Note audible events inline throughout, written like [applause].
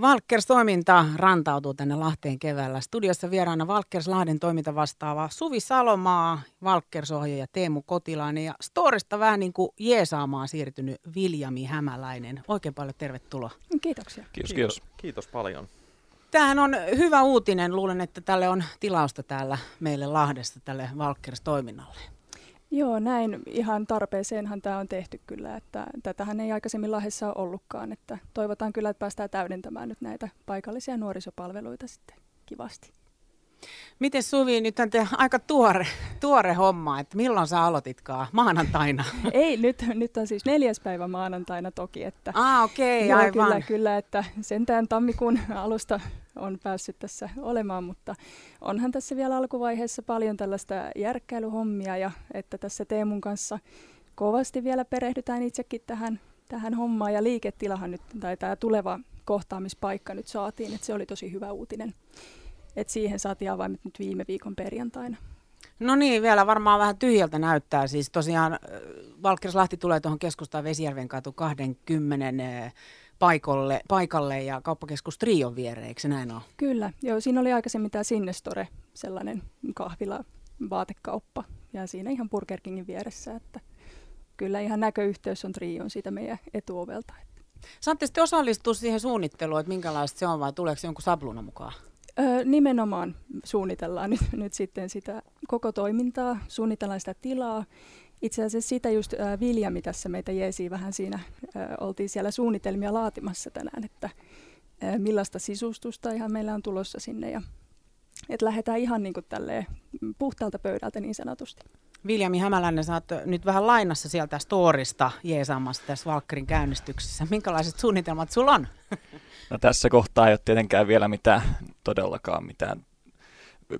Valkkers-toiminta rantautuu tänne Lahteen keväällä. Studiossa vieraana Valkkers Lahden toiminta vastaava Suvi Salomaa, Valkkers-ohjaaja Teemu Kotilainen ja Storista vähän niin kuin jeesaamaan siirtynyt Viljami Hämäläinen. Oikein paljon tervetuloa. Kiitoksia. Kiitos, kiitos. Kiitos, paljon. Tämähän on hyvä uutinen. Luulen, että tälle on tilausta täällä meille Lahdesta tälle Valkkers-toiminnalle. Joo, näin ihan tarpeeseenhan tämä on tehty kyllä, että tätähän ei aikaisemmin Lahdessa ole ollutkaan, että toivotaan kyllä, että päästään täydentämään nyt näitä paikallisia nuorisopalveluita sitten kivasti. Miten Suvi, nyt on te aika tuore, tuore homma, että milloin sä aloititkaan? Maanantaina? [laughs] Ei, nyt, nyt on siis neljäs päivä maanantaina toki. Että, ah, okei, okay, aivan. Kyllä, kyllä, että sentään tammikuun alusta on päässyt tässä olemaan, mutta onhan tässä vielä alkuvaiheessa paljon tällaista järkkäilyhommia ja että tässä Teemun kanssa kovasti vielä perehdytään itsekin tähän, tähän hommaan ja liiketilahan nyt, tai tämä tuleva kohtaamispaikka nyt saatiin, että se oli tosi hyvä uutinen. että siihen saatiin avaimet nyt viime viikon perjantaina. No niin, vielä varmaan vähän tyhjältä näyttää. Siis tosiaan Valkkerslahti tulee tuohon keskustaan Vesijärven katu 20 paikalle, paikalle ja kauppakeskus Trion viereen, eikö se näin ole? Kyllä, joo, siinä oli aikaisemmin tämä Sinnestore, sellainen kahvila, vaatekauppa, ja siinä ihan Burger Kingin vieressä, että kyllä ihan näköyhteys on Trion siitä meidän etuovelta. Saatte sitten osallistua siihen suunnitteluun, että minkälaista se on vai tuleeko jonkun sabluna mukaan? Öö, nimenomaan suunnitellaan nyt, nyt sitten sitä koko toimintaa, suunnitellaan sitä tilaa itse asiassa sitä just äh, Viljami tässä meitä jeesi vähän siinä, äh, oltiin siellä suunnitelmia laatimassa tänään, että äh, millaista sisustusta ihan meillä on tulossa sinne ja että lähdetään ihan niin kuin tälleen puhtaalta pöydältä niin sanotusti. Viljami Hämäläinen, sä oot nyt vähän lainassa sieltä storista jeesaamassa tässä Valkkarin käynnistyksessä. Minkälaiset suunnitelmat sulla on? No tässä kohtaa ei ole tietenkään vielä mitään, todellakaan mitään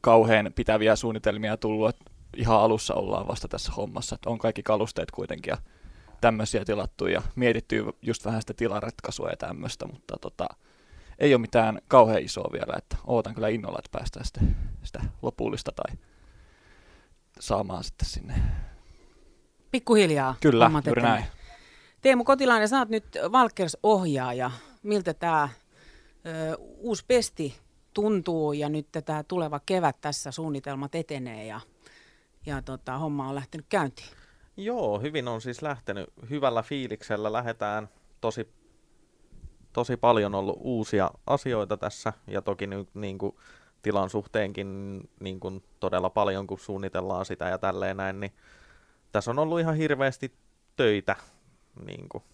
kauhean pitäviä suunnitelmia tullut ihan alussa ollaan vasta tässä hommassa, että on kaikki kalusteet kuitenkin ja tämmöisiä tilattu ja mietitty just vähän sitä tilaratkaisua ja tämmöistä, mutta tota, ei ole mitään kauhean isoa vielä, että ootan kyllä innolla, että päästään sitten sitä lopullista tai saamaan sitten sinne. Pikkuhiljaa. Kyllä, juuri näin. Teemu Kotilainen, sä oot nyt Valkers-ohjaaja. Miltä tämä uusi pesti tuntuu ja nyt tämä tuleva kevät tässä suunnitelmat etenee ja ja tota, homma on lähtenyt käyntiin. Joo, hyvin on siis lähtenyt. Hyvällä fiiliksellä lähdetään tosi, tosi paljon ollut uusia asioita tässä ja toki nyt niin kuin, tilan suhteenkin niin kuin, todella paljon, kun suunnitellaan sitä ja tälleen näin, niin tässä on ollut ihan hirveästi töitä. Niin kuin,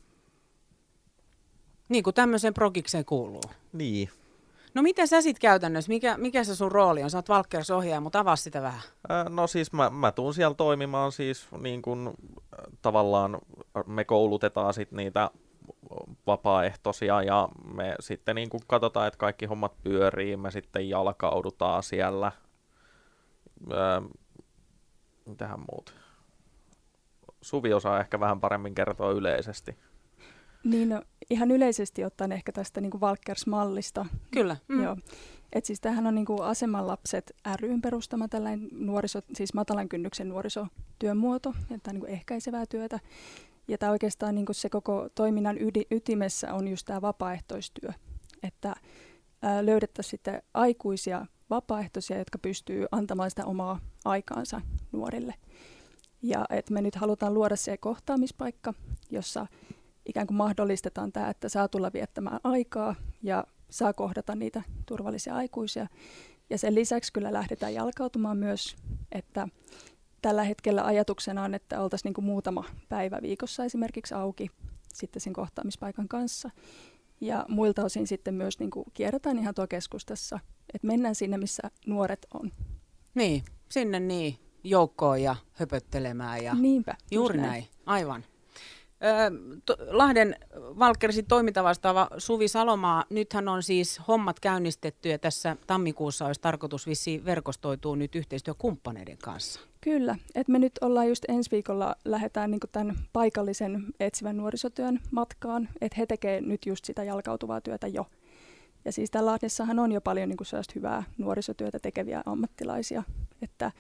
niin kuin tämmöiseen progikseen kuuluu. Niin, No miten sä sitten käytännössä, mikä, mikä se sun rooli on? Sä oot Valkkers ohjaaja, mutta avaa sitä vähän. No siis mä, mä tuun siellä toimimaan siis niin kun, tavallaan me koulutetaan sit niitä vapaaehtoisia ja me sitten niin kun katsotaan, että kaikki hommat pyörii, me sitten jalkaudutaan siellä. Mitähän muut? Suvi osaa ehkä vähän paremmin kertoa yleisesti. Niin, no, ihan yleisesti ottaen ehkä tästä niin Valkers-mallista. Kyllä. Mm. Joo. Et siis tämähän on niin kuin Asemanlapset ryn perustama tällainen nuoriso, siis matalan kynnyksen nuorisotyömuoto, että niin kuin ehkäisevää työtä. Ja tämä oikeastaan niin se koko toiminnan ydi, ytimessä on just tämä vapaaehtoistyö, että ää, löydettäisiin sitten aikuisia vapaaehtoisia, jotka pystyy antamaan sitä omaa aikaansa nuorille. Ja että me nyt halutaan luoda se kohtaamispaikka, jossa ikään kuin mahdollistetaan tämä, että saa tulla viettämään aikaa ja saa kohdata niitä turvallisia aikuisia. Ja sen lisäksi kyllä lähdetään jalkautumaan myös, että tällä hetkellä ajatuksena on, että oltaisiin niin muutama päivä viikossa esimerkiksi auki sitten sen kohtaamispaikan kanssa. Ja muilta osin sitten myös niin kuin kierretään ihan tuo keskustassa, että mennään sinne, missä nuoret on. Niin, sinne niin, joukkoon ja höpöttelemään. Ja Niinpä. Juuri näin. näin, aivan. Lahden Valkkersin toimintavastaava Suvi Salomaa, nythän on siis hommat käynnistetty ja tässä tammikuussa olisi tarkoitus vissiin verkostoitua nyt yhteistyökumppaneiden kanssa. Kyllä, että me nyt ollaan just ensi viikolla lähdetään niin tämän paikallisen etsivän nuorisotyön matkaan, että he tekevät nyt just sitä jalkautuvaa työtä jo. Ja siis täällä Lahdessahan on jo paljon niin sellaista hyvää nuorisotyötä tekeviä ammattilaisia, että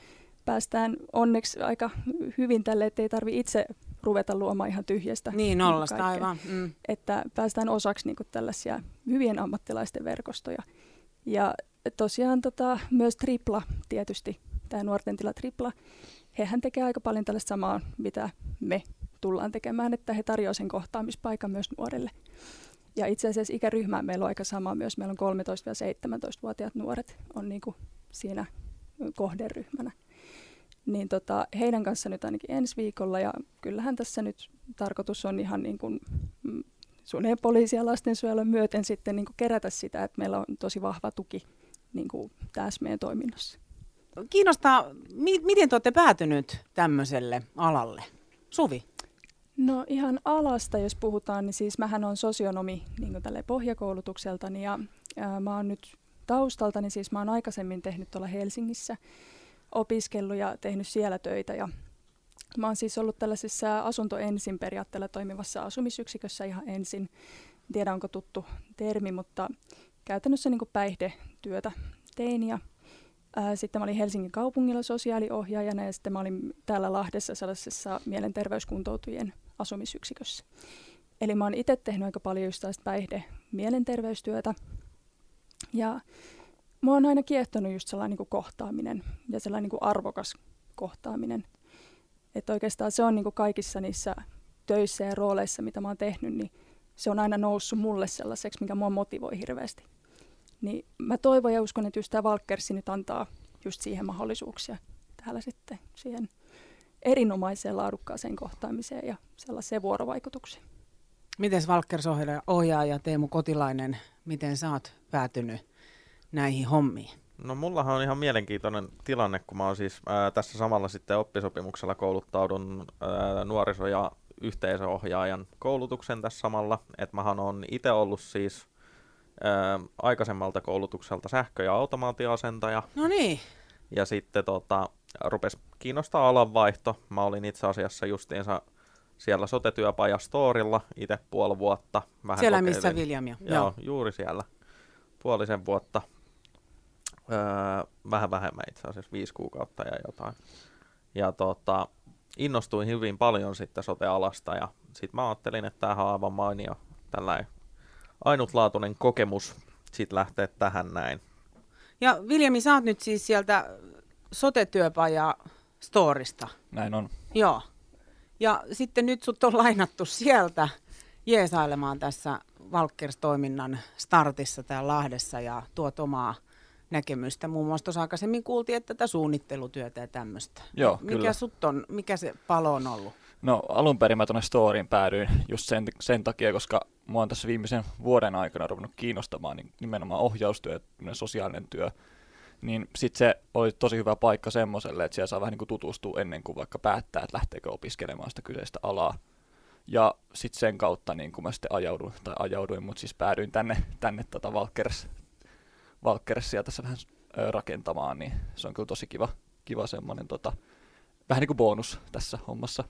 päästään onneksi aika hyvin tälle, ettei tarvi itse ruveta luomaan ihan tyhjästä. Niin, niinku nollasta kaikkea. aivan. Mm. Että päästään osaksi niin kuin tällaisia hyvien ammattilaisten verkostoja. Ja tosiaan tota, myös Tripla tietysti, tämä nuorten tila Tripla, hehän tekee aika paljon tällaista samaa, mitä me tullaan tekemään, että he tarjoavat sen kohtaamispaikan myös nuorille. Ja itse asiassa ikäryhmä meillä on aika sama myös. Meillä on 13-17-vuotiaat nuoret on niin kuin siinä kohderyhmänä. Niin tota, heidän kanssa nyt ainakin ensi viikolla ja kyllähän tässä nyt tarkoitus on ihan niin kuin mm, suunnilleen poliisi- ja lastensuojelun myöten sitten niin kuin kerätä sitä, että meillä on tosi vahva tuki niin kuin tässä meidän toiminnassa. Kiinnostaa, mi- miten te olette päätynyt tämmöiselle alalle? Suvi? No ihan alasta, jos puhutaan, niin siis mähän on sosionomi niin kuin tälle pohjakoulutukseltani ja ää, mä oon nyt taustaltani, siis mä oon aikaisemmin tehnyt tuolla Helsingissä opiskellut ja tehnyt siellä töitä ja mä oon siis ollut tällaisessa asunto ensin periaatteella toimivassa asumisyksikössä ihan ensin. En tiedä onko tuttu termi, mutta käytännössä niin päihdetyötä tein ja sitten mä olin Helsingin kaupungilla sosiaaliohjaajana ja sitten mä olin täällä Lahdessa sellaisessa mielenterveyskuntoutujien asumisyksikössä. Eli mä oon itse tehnyt aika paljon just tällaista päihde-mielenterveystyötä. Ja mua on aina kiehtonut just sellainen niin kuin kohtaaminen ja sellainen niin kuin arvokas kohtaaminen. Että oikeastaan se on niin kuin kaikissa niissä töissä ja rooleissa, mitä mä oon tehnyt, niin se on aina noussut mulle sellaiseksi, mikä mua motivoi hirveästi. Niin mä toivon ja uskon, että just tämä Valkersi nyt antaa just siihen mahdollisuuksia täällä sitten siihen erinomaiseen laadukkaaseen kohtaamiseen ja sellaiseen vuorovaikutukseen. Miten Valkkers ohjaaja Teemu Kotilainen, miten sä oot päätynyt näihin hommiin? No mullahan on ihan mielenkiintoinen tilanne, kun mä oon siis ää, tässä samalla sitten oppisopimuksella kouluttaudun ää, nuoriso- ja yhteisöohjaajan koulutuksen tässä samalla. Että mähän on itse ollut siis ää, aikaisemmalta koulutukselta sähkö- ja automaatioasentaja. No niin. Ja sitten tota, rupes kiinnostaa alanvaihto. Mä olin itse asiassa justiinsa siellä sote-työpaja Storilla itse puoli vuotta. Vähän Siellä missä kokeilin. Viljamia. Joo, Joo, juuri siellä. Puolisen vuotta. Öö, vähän vähemmän itse asiassa, viisi kuukautta ja jotain. Ja tota, innostuin hyvin paljon sitten sote-alasta ja sitten mä ajattelin, että tämähän on aivan mainio tällainen ainutlaatuinen kokemus sitten lähteä tähän näin. Ja Viljami, sä oot nyt siis sieltä sote-työpaja Storista. Näin on. Joo. Ja sitten nyt sut on lainattu sieltä jeesailemaan tässä Valkkers-toiminnan startissa täällä Lahdessa ja tuot omaa näkemystä. Muun muassa tuossa aikaisemmin kuultiin, että tätä suunnittelutyötä ja tämmöistä. Joo, mikä kyllä. sut on, mikä se palo on ollut? No alun perin mä tuonne Storyin päädyin just sen, sen takia, koska mua on tässä viimeisen vuoden aikana ruvennut kiinnostamaan niin nimenomaan ohjaustyö sosiaalinen työ. Niin sitten se oli tosi hyvä paikka semmoiselle, että siellä saa vähän niin kuin tutustua ennen kuin vaikka päättää, että lähteekö opiskelemaan sitä kyseistä alaa. Ja sitten sen kautta niin kuin mä sitten ajauduin, tai ajauduin, mutta siis päädyin tänne, tänne tota Valkers, Valkersia tässä vähän rakentamaan, niin se on kyllä tosi kiva, kiva semmoinen tota, vähän niin kuin bonus tässä hommassa.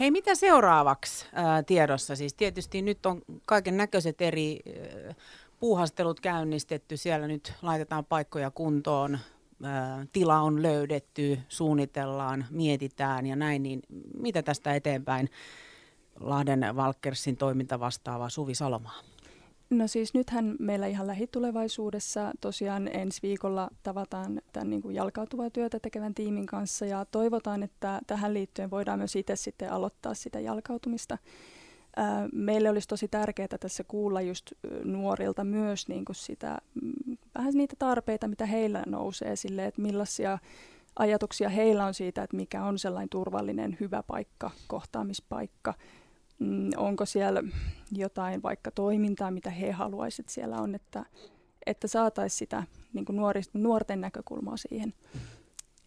Hei, mitä seuraavaksi ää, tiedossa? Siis tietysti nyt on kaiken näköiset eri ää, puuhastelut käynnistetty. Siellä nyt laitetaan paikkoja kuntoon, ää, tila on löydetty, suunnitellaan, mietitään ja näin. Niin mitä tästä eteenpäin Lahden Valkersin toiminta vastaava Suvi Salomaa? No siis nythän meillä ihan lähitulevaisuudessa tosiaan ensi viikolla tavataan tämän niin kuin jalkautuvaa työtä tekevän tiimin kanssa ja toivotaan, että tähän liittyen voidaan myös itse sitten aloittaa sitä jalkautumista. Meille olisi tosi tärkeää tässä kuulla just nuorilta myös niin kuin sitä, mm, vähän niitä tarpeita, mitä heillä nousee sille, että millaisia ajatuksia heillä on siitä, että mikä on sellainen turvallinen, hyvä paikka, kohtaamispaikka, Mm, onko siellä jotain vaikka toimintaa, mitä he haluaisivat siellä on, että, että saataisiin sitä niin kuin nuori, nuorten näkökulmaa siihen.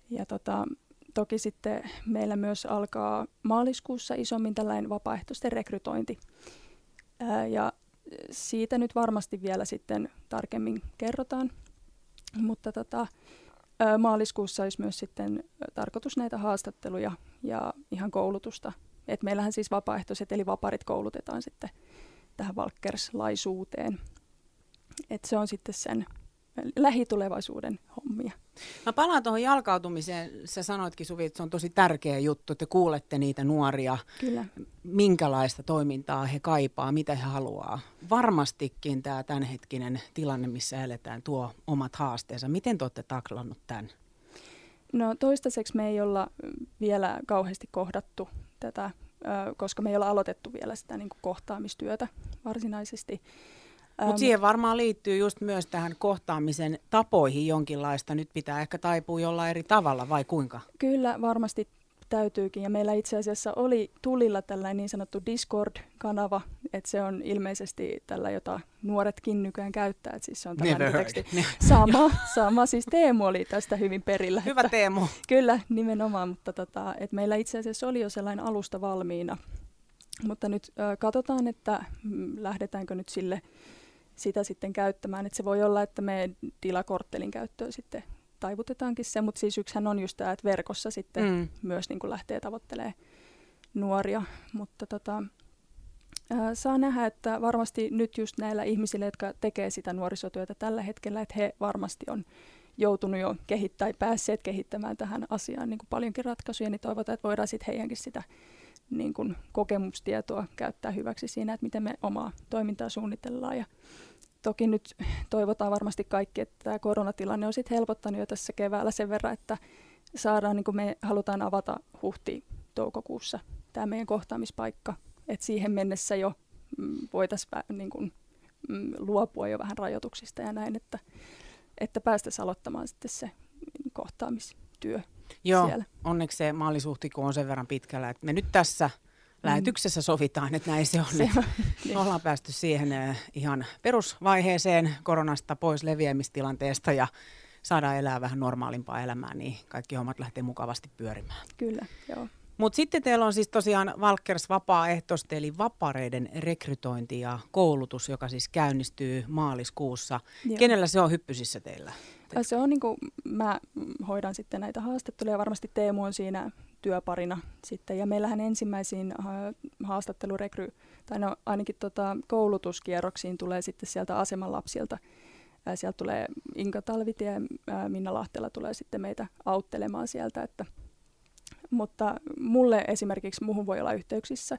Ja tota, toki sitten meillä myös alkaa maaliskuussa isommin tällainen vapaaehtoisten rekrytointi. Ää, ja siitä nyt varmasti vielä sitten tarkemmin kerrotaan. Mutta tota, maaliskuussa olisi myös sitten tarkoitus näitä haastatteluja ja ihan koulutusta et meillähän siis vapaaehtoiset eli vaparit koulutetaan sitten tähän Valkkerslaisuuteen. Et se on sitten sen lähitulevaisuuden hommia. Mä palaan tuohon jalkautumiseen. Sä sanoitkin Suvi, että se on tosi tärkeä juttu, että kuulette niitä nuoria. Kyllä. Minkälaista toimintaa he kaipaa, mitä he haluaa. Varmastikin tämä tämänhetkinen tilanne, missä eletään, tuo omat haasteensa. Miten te olette taklannut tämän? No toistaiseksi me ei olla vielä kauheasti kohdattu tätä, koska me ei olla aloitettu vielä sitä niin kuin kohtaamistyötä varsinaisesti. Mutta siihen varmaan liittyy just myös tähän kohtaamisen tapoihin jonkinlaista. Nyt pitää ehkä taipua jollain eri tavalla, vai kuinka? Kyllä, varmasti täytyykin. Ja meillä itse asiassa oli tulilla tällainen niin sanottu Discord-kanava, että se on ilmeisesti tällä, jota nuoretkin nykyään käyttää. Että siis se on tällainen teksti. Sama, sama, siis Teemu oli tästä hyvin perillä. Hyvä että, Teemu. Kyllä, nimenomaan, mutta tota, että meillä itse asiassa oli jo sellainen alusta valmiina. Mutta nyt äh, katsotaan, että mm, lähdetäänkö nyt sille sitä sitten käyttämään. Että se voi olla, että me tilakorttelin käyttöön sitten taivutetaankin se, mutta siis yksihän on just tämä, että verkossa sitten mm. myös niin kuin lähtee tavoittelemaan nuoria, mutta tota, ää, saa nähdä, että varmasti nyt just näillä ihmisillä, jotka tekee sitä nuorisotyötä tällä hetkellä, että he varmasti on joutunut jo kehittämään tai päässeet kehittämään tähän asiaan niin kuin paljonkin ratkaisuja, niin toivotaan, että voidaan sitten heidänkin sitä niin kuin kokemustietoa käyttää hyväksi siinä, että miten me omaa toimintaa suunnitellaan. Ja toki nyt toivotaan varmasti kaikki, että tämä koronatilanne on sitten helpottanut jo tässä keväällä sen verran, että saadaan, niin kuin me halutaan avata huhti-toukokuussa tämä meidän kohtaamispaikka, että siihen mennessä jo mm, voitaisiin niin kuin, mm, luopua jo vähän rajoituksista ja näin, että, että päästäisiin aloittamaan sitten se kohtaamistyö Joo, siellä. onneksi se maalisuhtiku on sen verran pitkällä, että me nyt tässä mm. Lähetyksessä sovitaan, että näin se on. Se, niin. ollaan päästy siihen eh, ihan perusvaiheeseen koronasta pois leviämistilanteesta ja saadaan elää vähän normaalimpaa elämää, niin kaikki hommat lähtee mukavasti pyörimään. Kyllä, joo. Mutta sitten teillä on siis tosiaan Valkers vapaaehtoista, eli vapareiden rekrytointi ja koulutus, joka siis käynnistyy maaliskuussa. Joo. Kenellä se on hyppysissä teillä? Se on niin kuin, mä hoidan sitten näitä haastatteluja, varmasti Teemu on siinä työparina sitten. Ja meillähän ensimmäisiin haastattelurekry, tai no ainakin tota, koulutuskierroksiin tulee sitten sieltä aseman lapsilta. Sieltä tulee Inka Talvitie ja Minna Lahtela tulee sitten meitä auttelemaan sieltä, että mutta mulle esimerkiksi muuhun voi olla yhteyksissä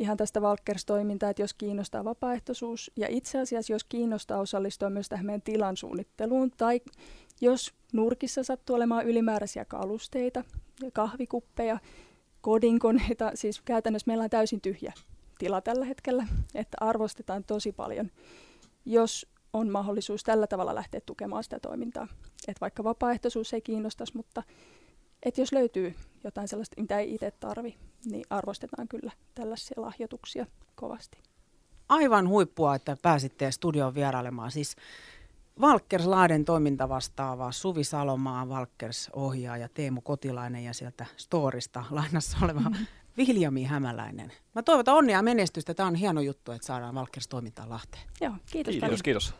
ihan tästä Valkers-toimintaa, että jos kiinnostaa vapaaehtoisuus ja itse asiassa jos kiinnostaa osallistua myös tähän meidän tilan suunnitteluun tai jos nurkissa sattuu olemaan ylimääräisiä kalusteita, kahvikuppeja, kodinkoneita, siis käytännössä meillä on täysin tyhjä tila tällä hetkellä, että arvostetaan tosi paljon, jos on mahdollisuus tällä tavalla lähteä tukemaan sitä toimintaa. Että vaikka vapaaehtoisuus ei kiinnostaisi, mutta että jos löytyy jotain sellaista, mitä ei itse tarvi, niin arvostetaan kyllä tällaisia lahjoituksia kovasti. Aivan huippua, että pääsitte studioon vierailemaan. Siis Valkers Laaden toiminta vastaava Suvi Salomaa, Valkers ohjaaja Teemu Kotilainen ja sieltä Storista lainassa oleva mm-hmm. Viljami Hämäläinen. Mä toivotan onnea ja menestystä. Tämä on hieno juttu, että saadaan Valkers toimintaan Lahteen. Joo, kiitos. Kiitos, kiitos.